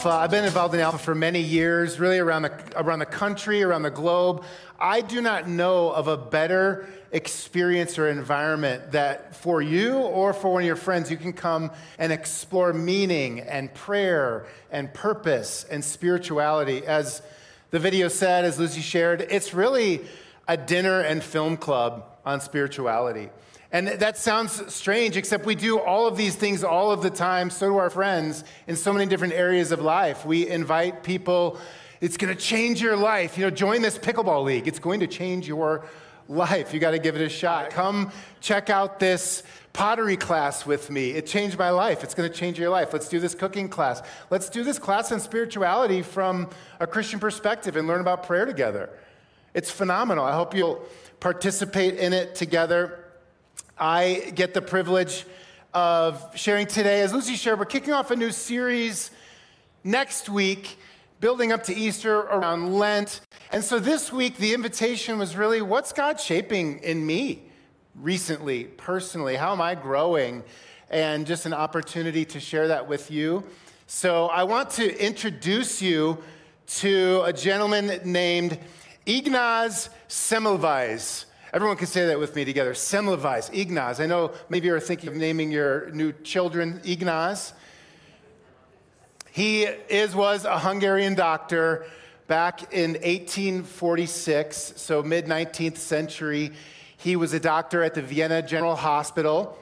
Alpha. Uh, I've been involved in Alpha for many years, really around the, around the country, around the globe. I do not know of a better experience or environment that for you or for one of your friends, you can come and explore meaning and prayer and purpose and spirituality. As the video said, as Lucy shared, it's really a dinner and film club on spirituality. And that sounds strange, except we do all of these things all of the time. So do our friends in so many different areas of life. We invite people, it's going to change your life. You know, join this pickleball league, it's going to change your life. You got to give it a shot. Come check out this pottery class with me. It changed my life. It's going to change your life. Let's do this cooking class. Let's do this class on spirituality from a Christian perspective and learn about prayer together. It's phenomenal. I hope you'll participate in it together. I get the privilege of sharing today. As Lucy shared, we're kicking off a new series next week, building up to Easter around Lent. And so this week, the invitation was really what's God shaping in me recently, personally? How am I growing? And just an opportunity to share that with you. So I want to introduce you to a gentleman named Ignaz Semmelweis. Everyone can say that with me together. Semmelweis, Ignaz. I know maybe you're thinking of naming your new children Ignaz. He is, was a Hungarian doctor back in 1846, so mid 19th century. He was a doctor at the Vienna General Hospital,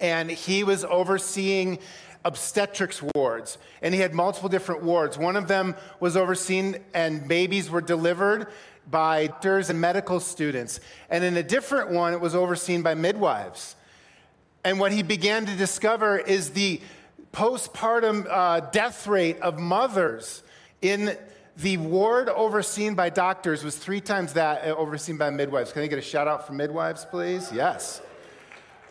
and he was overseeing obstetrics wards. And he had multiple different wards. One of them was overseen, and babies were delivered by doctors and medical students. And in a different one, it was overseen by midwives. And what he began to discover is the postpartum uh, death rate of mothers in the ward overseen by doctors was three times that uh, overseen by midwives. Can I get a shout out for midwives, please? Yes.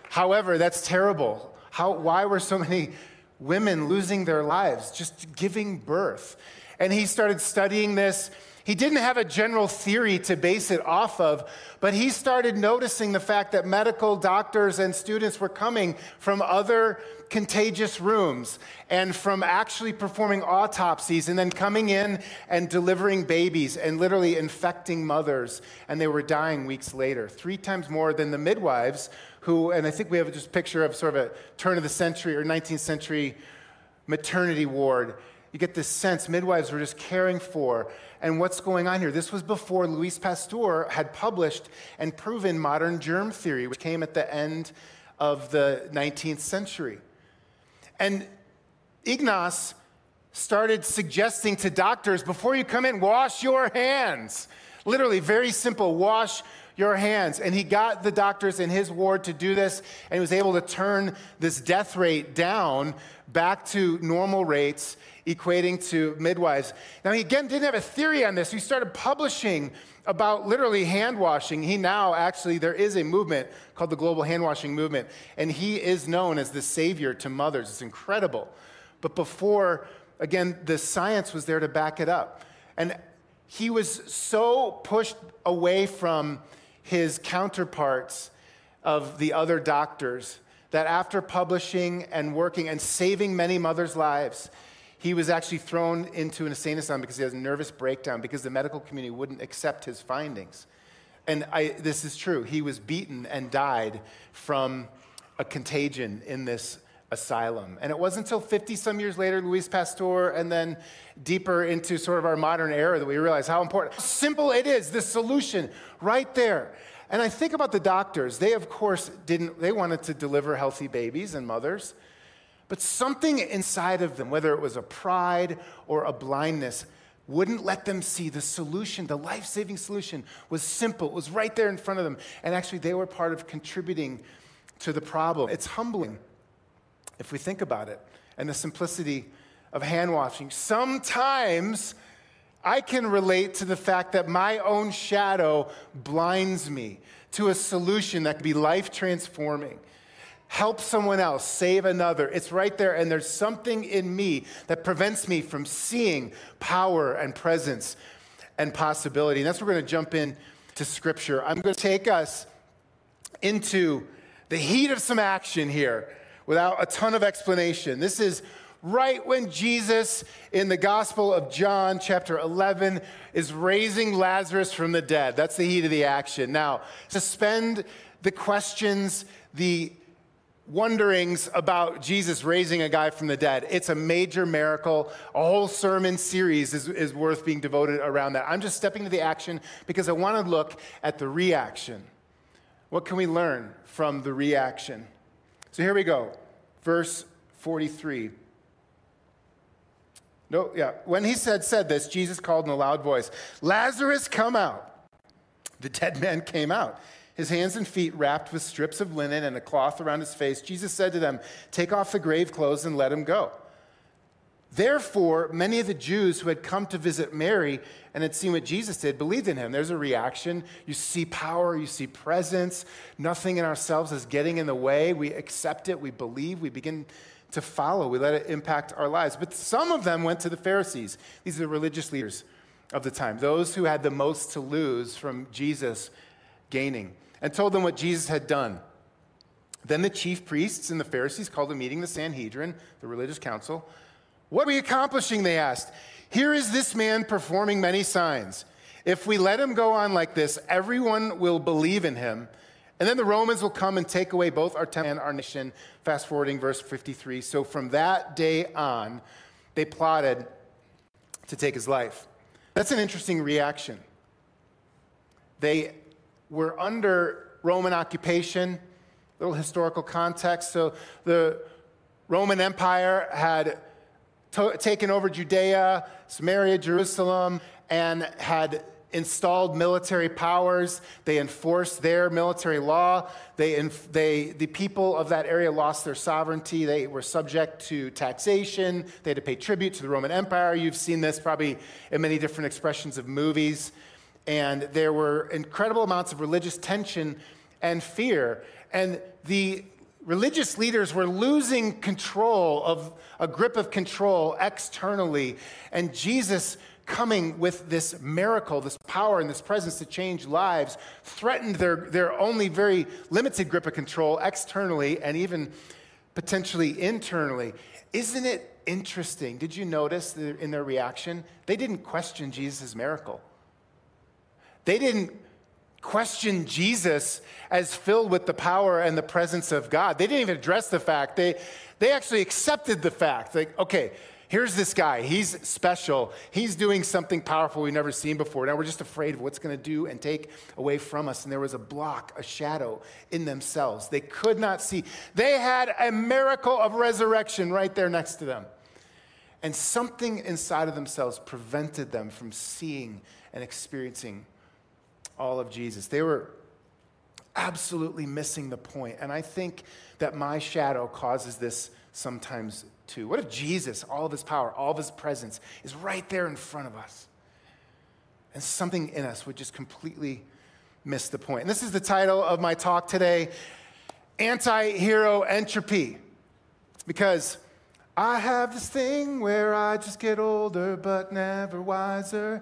However, that's terrible. How, why were so many women losing their lives just giving birth? And he started studying this he didn't have a general theory to base it off of, but he started noticing the fact that medical doctors and students were coming from other contagious rooms and from actually performing autopsies and then coming in and delivering babies and literally infecting mothers, and they were dying weeks later, three times more than the midwives who, and I think we have just a picture of sort of a turn of the century or 19th century maternity ward. You get this sense midwives were just caring for and what's going on here. This was before Louis Pasteur had published and proven modern germ theory, which came at the end of the 19th century. And Ignaz started suggesting to doctors before you come in, wash your hands. Literally, very simple wash your hands. And he got the doctors in his ward to do this, and he was able to turn this death rate down back to normal rates equating to midwives. Now, he again didn't have a theory on this. He started publishing about literally hand washing. He now actually, there is a movement called the Global Hand Washing Movement, and he is known as the savior to mothers. It's incredible. But before, again, the science was there to back it up. And he was so pushed away from his counterparts of the other doctors that after publishing and working and saving many mothers' lives, he was actually thrown into an insane asylum because he has a nervous breakdown because the medical community wouldn't accept his findings. And I, this is true. He was beaten and died from a contagion in this asylum. And it wasn't until 50 some years later, Louis Pasteur, and then deeper into sort of our modern era that we realize how important, how simple it is, the solution right there. And I think about the doctors. They, of course, didn't, they wanted to deliver healthy babies and mothers. But something inside of them, whether it was a pride or a blindness, wouldn't let them see the solution, the life saving solution was simple. It was right there in front of them. And actually, they were part of contributing to the problem. It's humbling if we think about it and the simplicity of hand washing. Sometimes I can relate to the fact that my own shadow blinds me to a solution that could be life transforming help someone else, save another. It's right there, and there's something in me that prevents me from seeing power and presence and possibility. And that's where we're going to jump in to Scripture. I'm going to take us into the heat of some action here without a ton of explanation. This is right when Jesus in the Gospel of John, chapter 11, is raising Lazarus from the dead. That's the heat of the action. Now, suspend the questions, the wonderings about Jesus raising a guy from the dead. It's a major miracle. A whole sermon series is, is worth being devoted around that. I'm just stepping to the action because I want to look at the reaction. What can we learn from the reaction? So here we go. Verse 43. No, yeah. When he said said this, Jesus called in a loud voice, "Lazarus, come out." The dead man came out his hands and feet wrapped with strips of linen and a cloth around his face, Jesus said to them, Take off the grave clothes and let him go. Therefore, many of the Jews who had come to visit Mary and had seen what Jesus did believed in him. There's a reaction. You see power, you see presence. Nothing in ourselves is getting in the way. We accept it, we believe, we begin to follow, we let it impact our lives. But some of them went to the Pharisees. These are the religious leaders of the time, those who had the most to lose from Jesus gaining and told them what Jesus had done. Then the chief priests and the Pharisees called a meeting the Sanhedrin, the religious council. What are we accomplishing? They asked. Here is this man performing many signs. If we let him go on like this, everyone will believe in him. And then the Romans will come and take away both our temple and our nation. Fast forwarding verse 53. So from that day on, they plotted to take his life. That's an interesting reaction. They were under Roman occupation. Little historical context. So the Roman Empire had to- taken over Judea, Samaria, Jerusalem, and had installed military powers. They enforced their military law. They, inf- they, the people of that area lost their sovereignty. They were subject to taxation. They had to pay tribute to the Roman Empire. You've seen this probably in many different expressions of movies and there were incredible amounts of religious tension and fear. And the religious leaders were losing control of a grip of control externally. And Jesus coming with this miracle, this power, and this presence to change lives threatened their, their only very limited grip of control externally and even potentially internally. Isn't it interesting? Did you notice in their reaction? They didn't question Jesus' miracle. They didn't question Jesus as filled with the power and the presence of God. They didn't even address the fact. They, they actually accepted the fact. Like, okay, here's this guy. He's special. He's doing something powerful we've never seen before. Now we're just afraid of what's going to do and take away from us. And there was a block, a shadow in themselves. They could not see. They had a miracle of resurrection right there next to them. And something inside of themselves prevented them from seeing and experiencing all of Jesus. They were absolutely missing the point. And I think that my shadow causes this sometimes too. What if Jesus, all of his power, all of his presence, is right there in front of us? And something in us would just completely miss the point. And this is the title of my talk today Anti Hero Entropy. Because I have this thing where I just get older but never wiser.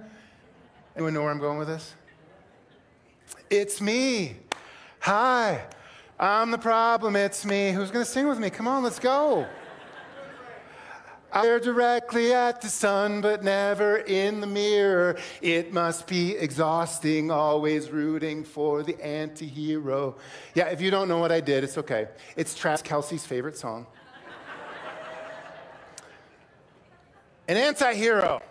Anyone know where I'm going with this? It's me. Hi, I'm the problem. It's me. Who's going to sing with me? Come on, let's go. I stare directly at the sun, but never in the mirror. It must be exhausting, always rooting for the anti hero. Yeah, if you don't know what I did, it's okay. It's Travis Kelce's favorite song. An anti hero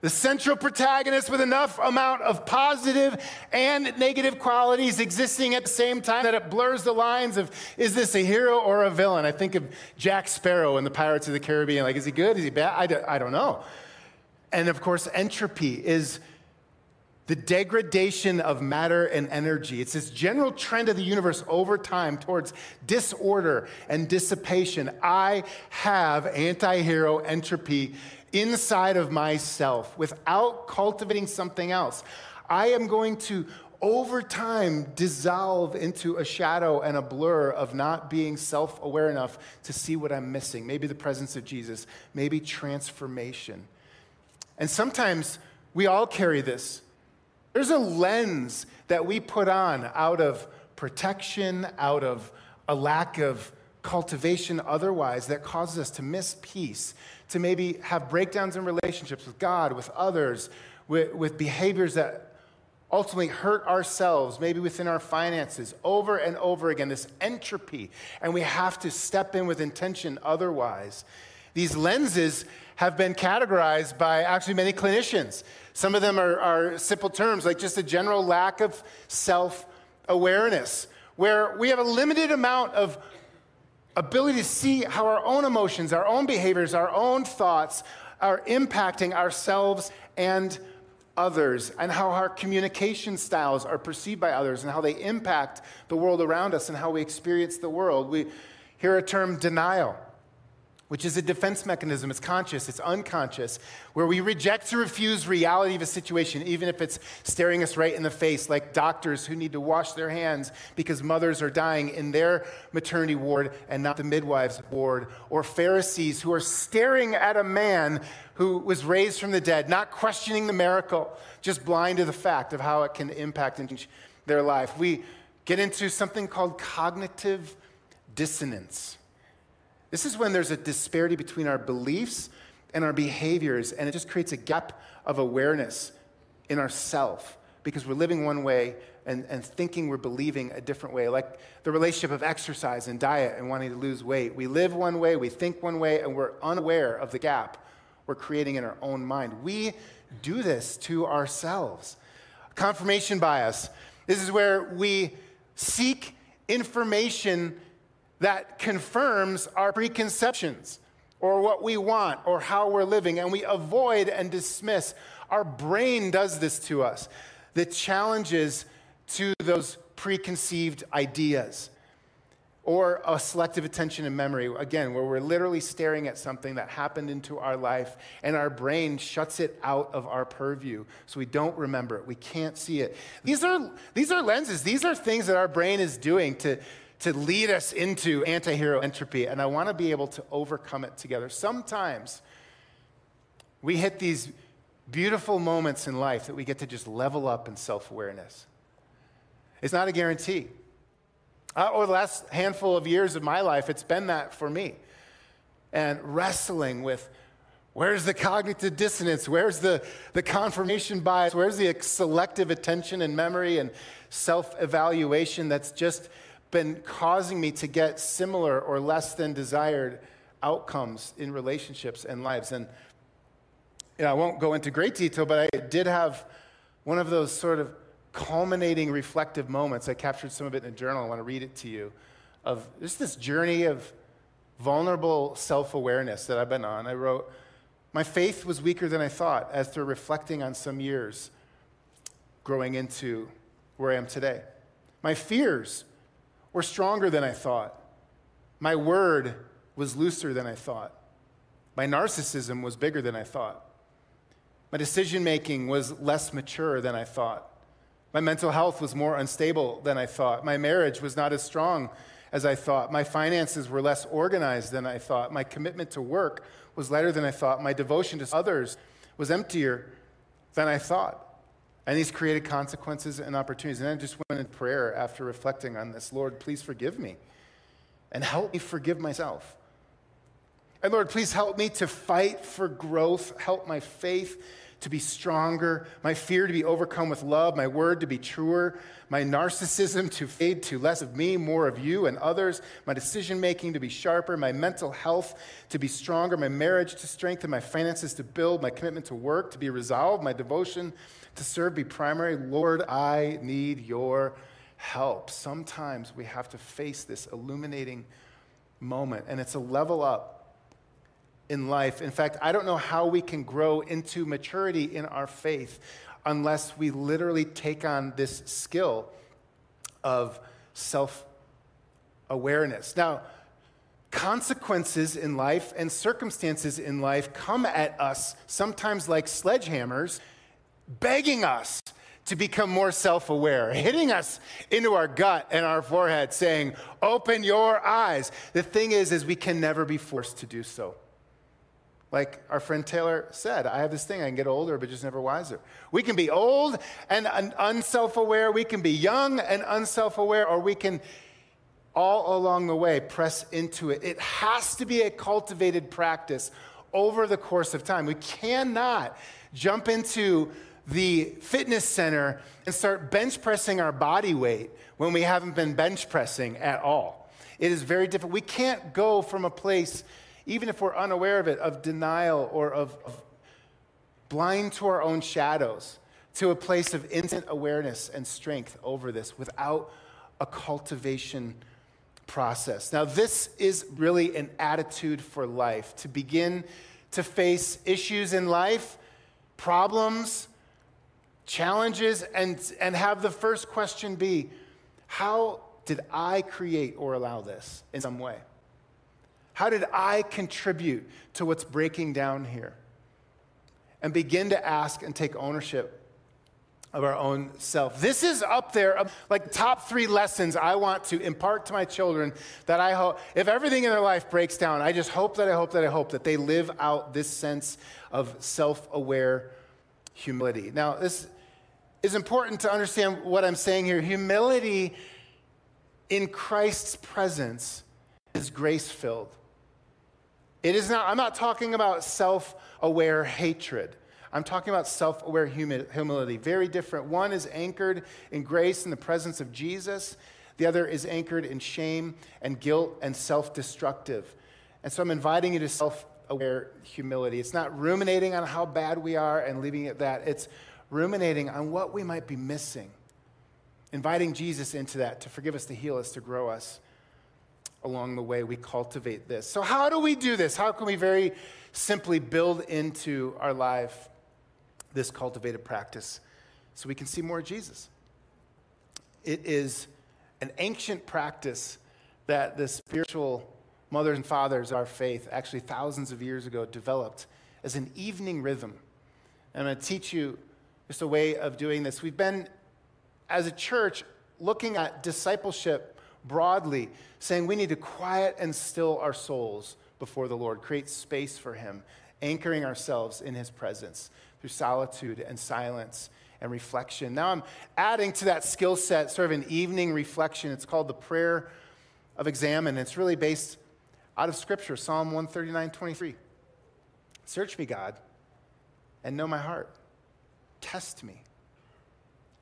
the central protagonist with enough amount of positive and negative qualities existing at the same time that it blurs the lines of is this a hero or a villain? I think of Jack Sparrow in the Pirates of the Caribbean. Like, is he good? Is he bad? I don't, I don't know. And of course, entropy is the degradation of matter and energy. It's this general trend of the universe over time towards disorder and dissipation. I have anti hero entropy inside of myself without cultivating something else. I am going to, over time, dissolve into a shadow and a blur of not being self aware enough to see what I'm missing. Maybe the presence of Jesus, maybe transformation. And sometimes we all carry this. There's a lens that we put on out of protection, out of a lack of cultivation otherwise that causes us to miss peace, to maybe have breakdowns in relationships with God, with others, with, with behaviors that ultimately hurt ourselves, maybe within our finances, over and over again, this entropy. And we have to step in with intention otherwise. These lenses have been categorized by actually many clinicians. Some of them are, are simple terms like just a general lack of self awareness, where we have a limited amount of ability to see how our own emotions, our own behaviors, our own thoughts are impacting ourselves and others, and how our communication styles are perceived by others, and how they impact the world around us and how we experience the world. We hear a term denial which is a defense mechanism. It's conscious, it's unconscious, where we reject to refuse reality of a situation, even if it's staring us right in the face, like doctors who need to wash their hands because mothers are dying in their maternity ward and not the midwife's ward, or Pharisees who are staring at a man who was raised from the dead, not questioning the miracle, just blind to the fact of how it can impact their life. We get into something called cognitive dissonance this is when there's a disparity between our beliefs and our behaviors, and it just creates a gap of awareness in ourself because we're living one way and, and thinking we're believing a different way. Like the relationship of exercise and diet and wanting to lose weight. We live one way, we think one way, and we're unaware of the gap we're creating in our own mind. We do this to ourselves. Confirmation bias. This is where we seek information that confirms our preconceptions or what we want or how we're living, and we avoid and dismiss. Our brain does this to us. The challenges to those preconceived ideas or a selective attention and memory, again, where we're literally staring at something that happened into our life and our brain shuts it out of our purview so we don't remember it. We can't see it. These are, these are lenses, these are things that our brain is doing to, to lead us into anti hero entropy, and I want to be able to overcome it together. Sometimes we hit these beautiful moments in life that we get to just level up in self awareness. It's not a guarantee. Uh, over the last handful of years of my life, it's been that for me. And wrestling with where's the cognitive dissonance? Where's the, the confirmation bias? Where's the selective attention and memory and self evaluation that's just been causing me to get similar or less than desired outcomes in relationships and lives. And you know, I won't go into great detail, but I did have one of those sort of culminating reflective moments. I captured some of it in a journal. I want to read it to you of just this journey of vulnerable self awareness that I've been on. I wrote, My faith was weaker than I thought after reflecting on some years growing into where I am today. My fears were stronger than I thought. My word was looser than I thought. My narcissism was bigger than I thought. My decision making was less mature than I thought. My mental health was more unstable than I thought. My marriage was not as strong as I thought. My finances were less organized than I thought. My commitment to work was lighter than I thought. My devotion to others was emptier than I thought. And these created consequences and opportunities. And I just went in prayer after reflecting on this Lord, please forgive me and help me forgive myself. And Lord, please help me to fight for growth, help my faith to be stronger, my fear to be overcome with love, my word to be truer, my narcissism to fade to less of me, more of you and others, my decision making to be sharper, my mental health to be stronger, my marriage to strengthen, my finances to build, my commitment to work to be resolved, my devotion to serve be primary. Lord, I need your help. Sometimes we have to face this illuminating moment, and it's a level up in life. In fact, I don't know how we can grow into maturity in our faith unless we literally take on this skill of self awareness. Now, consequences in life and circumstances in life come at us sometimes like sledgehammers begging us to become more self aware, hitting us into our gut and our forehead, saying, Open your eyes. The thing is, is we can never be forced to do so. Like our friend Taylor said, I have this thing, I can get older, but just never wiser. We can be old and un- unself aware, we can be young and unself aware, or we can all along the way, press into it. It has to be a cultivated practice over the course of time. We cannot jump into the fitness center and start bench pressing our body weight when we haven't been bench pressing at all. It is very difficult. We can't go from a place, even if we're unaware of it, of denial or of, of blind to our own shadows, to a place of instant awareness and strength over this without a cultivation process. Now, this is really an attitude for life to begin to face issues in life, problems, challenges, and, and have the first question be how did I create or allow this in some way? How did I contribute to what's breaking down here? And begin to ask and take ownership of our own self. This is up there, um, like top three lessons I want to impart to my children that I hope, if everything in their life breaks down, I just hope that I hope that I hope that they live out this sense of self aware humility. Now, this is important to understand what I'm saying here. Humility in Christ's presence is grace filled. It is not, I'm not talking about self aware hatred. I'm talking about self aware humility. Very different. One is anchored in grace in the presence of Jesus, the other is anchored in shame and guilt and self destructive. And so I'm inviting you to self aware humility. It's not ruminating on how bad we are and leaving it at that, it's ruminating on what we might be missing. Inviting Jesus into that to forgive us, to heal us, to grow us along the way we cultivate this. So, how do we do this? How can we very simply build into our life this cultivated practice so we can see more of Jesus. It is an ancient practice that the spiritual mothers and fathers of our faith, actually thousands of years ago, developed as an evening rhythm. And I'm going to teach you just a way of doing this. We've been, as a church, looking at discipleship broadly, saying we need to quiet and still our souls before the Lord, create space for Him, anchoring ourselves in His presence through solitude and silence and reflection. Now I'm adding to that skill set sort of an evening reflection. It's called the prayer of examen. It's really based out of Scripture, Psalm 139 23. Search me, God, and know my heart. Test me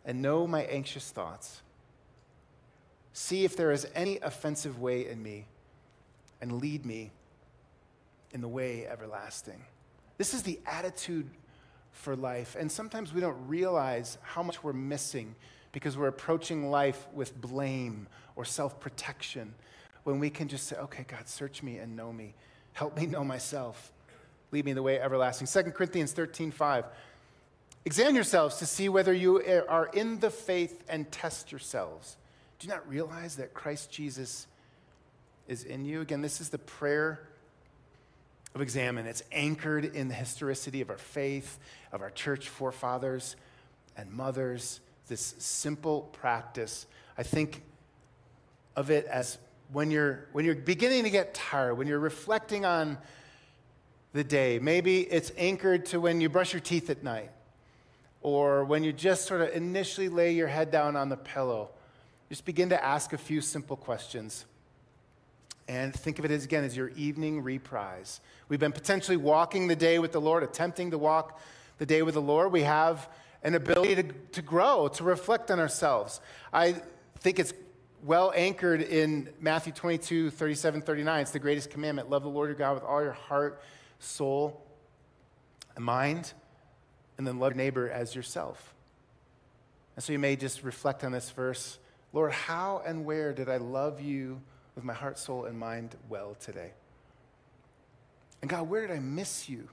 and know my anxious thoughts. See if there is any offensive way in me and lead me in the way everlasting. This is the attitude for life. And sometimes we don't realize how much we're missing because we're approaching life with blame or self protection when we can just say, okay, God, search me and know me. Help me know myself. Lead me in the way everlasting. 2 Corinthians 13 5. Examine yourselves to see whether you are in the faith and test yourselves. Do you not realize that Christ Jesus is in you? Again, this is the prayer of examen. It's anchored in the historicity of our faith, of our church forefathers and mothers. This simple practice. I think of it as when you're, when you're beginning to get tired, when you're reflecting on the day. Maybe it's anchored to when you brush your teeth at night, or when you just sort of initially lay your head down on the pillow. Just begin to ask a few simple questions. And think of it as, again as your evening reprise. We've been potentially walking the day with the Lord, attempting to walk the day with the Lord. We have an ability to, to grow, to reflect on ourselves. I think it's well anchored in Matthew 22, 37, 39. It's the greatest commandment. Love the Lord your God with all your heart, soul, and mind, and then love your neighbor as yourself. And so you may just reflect on this verse Lord, how and where did I love you with my heart, soul, and mind well today? And God, where did I miss you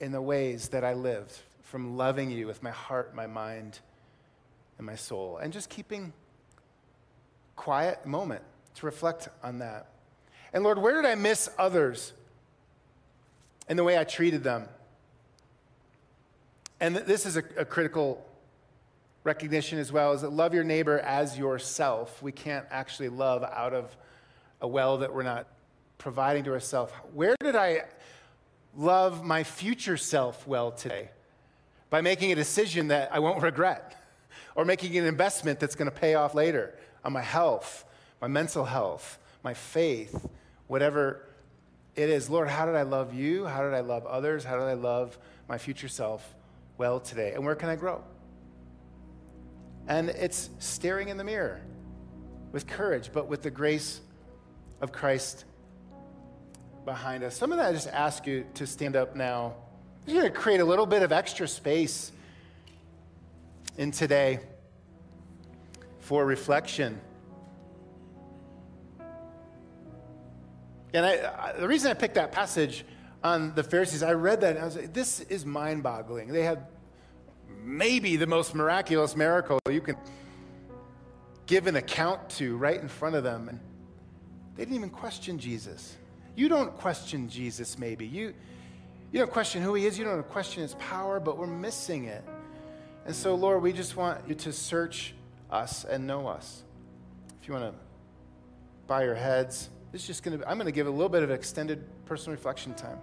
in the ways that I lived from loving you with my heart, my mind, and my soul? And just keeping quiet moment to reflect on that. And Lord, where did I miss others in the way I treated them? And this is a, a critical recognition as well is that love your neighbor as yourself. We can't actually love out of a well that we're not providing to ourselves. Where did I love my future self well today? By making a decision that I won't regret, or making an investment that's going to pay off later on my health, my my mental health, my faith, whatever it is. Lord, how did I love you? How did I love others? How did I love my future self well today? And where can I grow? And it's staring in the mirror with courage, but with the grace of Christ behind us. Some of that I just ask you to stand up now. I'm going to create a little bit of extra space in today for reflection. And I, I, the reason I picked that passage on the Pharisees, I read that and I was like, this is mind boggling. They had maybe the most miraculous miracle you can give an account to right in front of them. And they didn't even question Jesus. You don't question Jesus, maybe. You, you don't question who he is, you don't question his power, but we're missing it. And so, Lord, we just want you to search us and know us. If you want to bow your heads, this is just going to, I'm going to give a little bit of extended personal reflection time.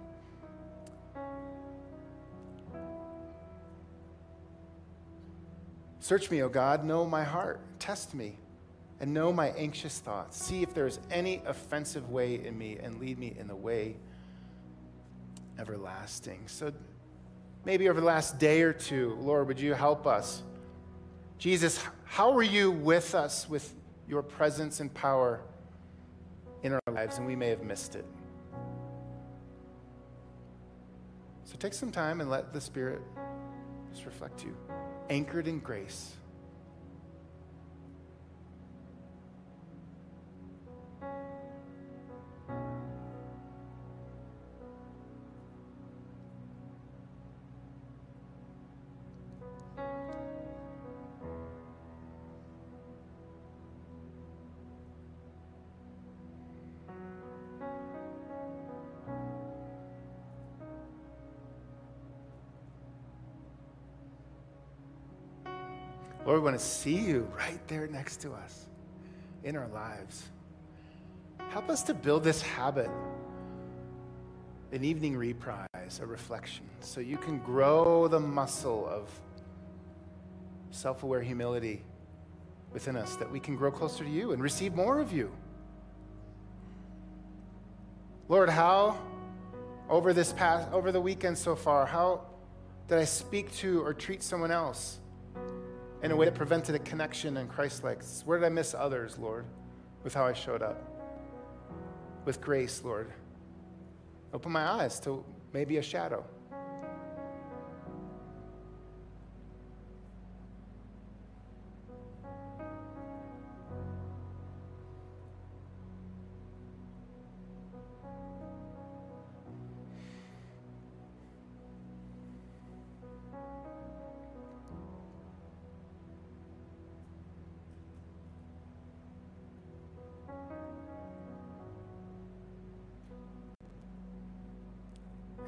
Search me, O God, know my heart, test me, and know my anxious thoughts. See if there is any offensive way in me, and lead me in the way everlasting. So maybe over the last day or two, Lord, would you help us? Jesus, how are you with us with your presence and power in our lives, and we may have missed it? So take some time and let the Spirit just reflect you anchored in grace. Want to see you right there next to us in our lives. Help us to build this habit an evening reprise, a reflection, so you can grow the muscle of self aware humility within us, that we can grow closer to you and receive more of you. Lord, how over this past over the weekend so far, how did I speak to or treat someone else in a way that prevented a connection and Christ-likeness? Where did I miss others, Lord, with how I showed up? With grace, Lord. Open my eyes to maybe a shadow.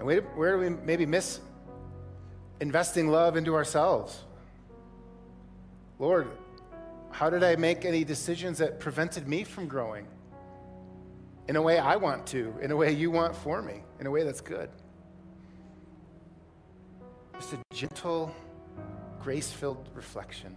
And where, where do we maybe miss investing love into ourselves? Lord, how did I make any decisions that prevented me from growing in a way I want to, in a way you want for me, in a way that's good? Just a gentle, grace filled reflection.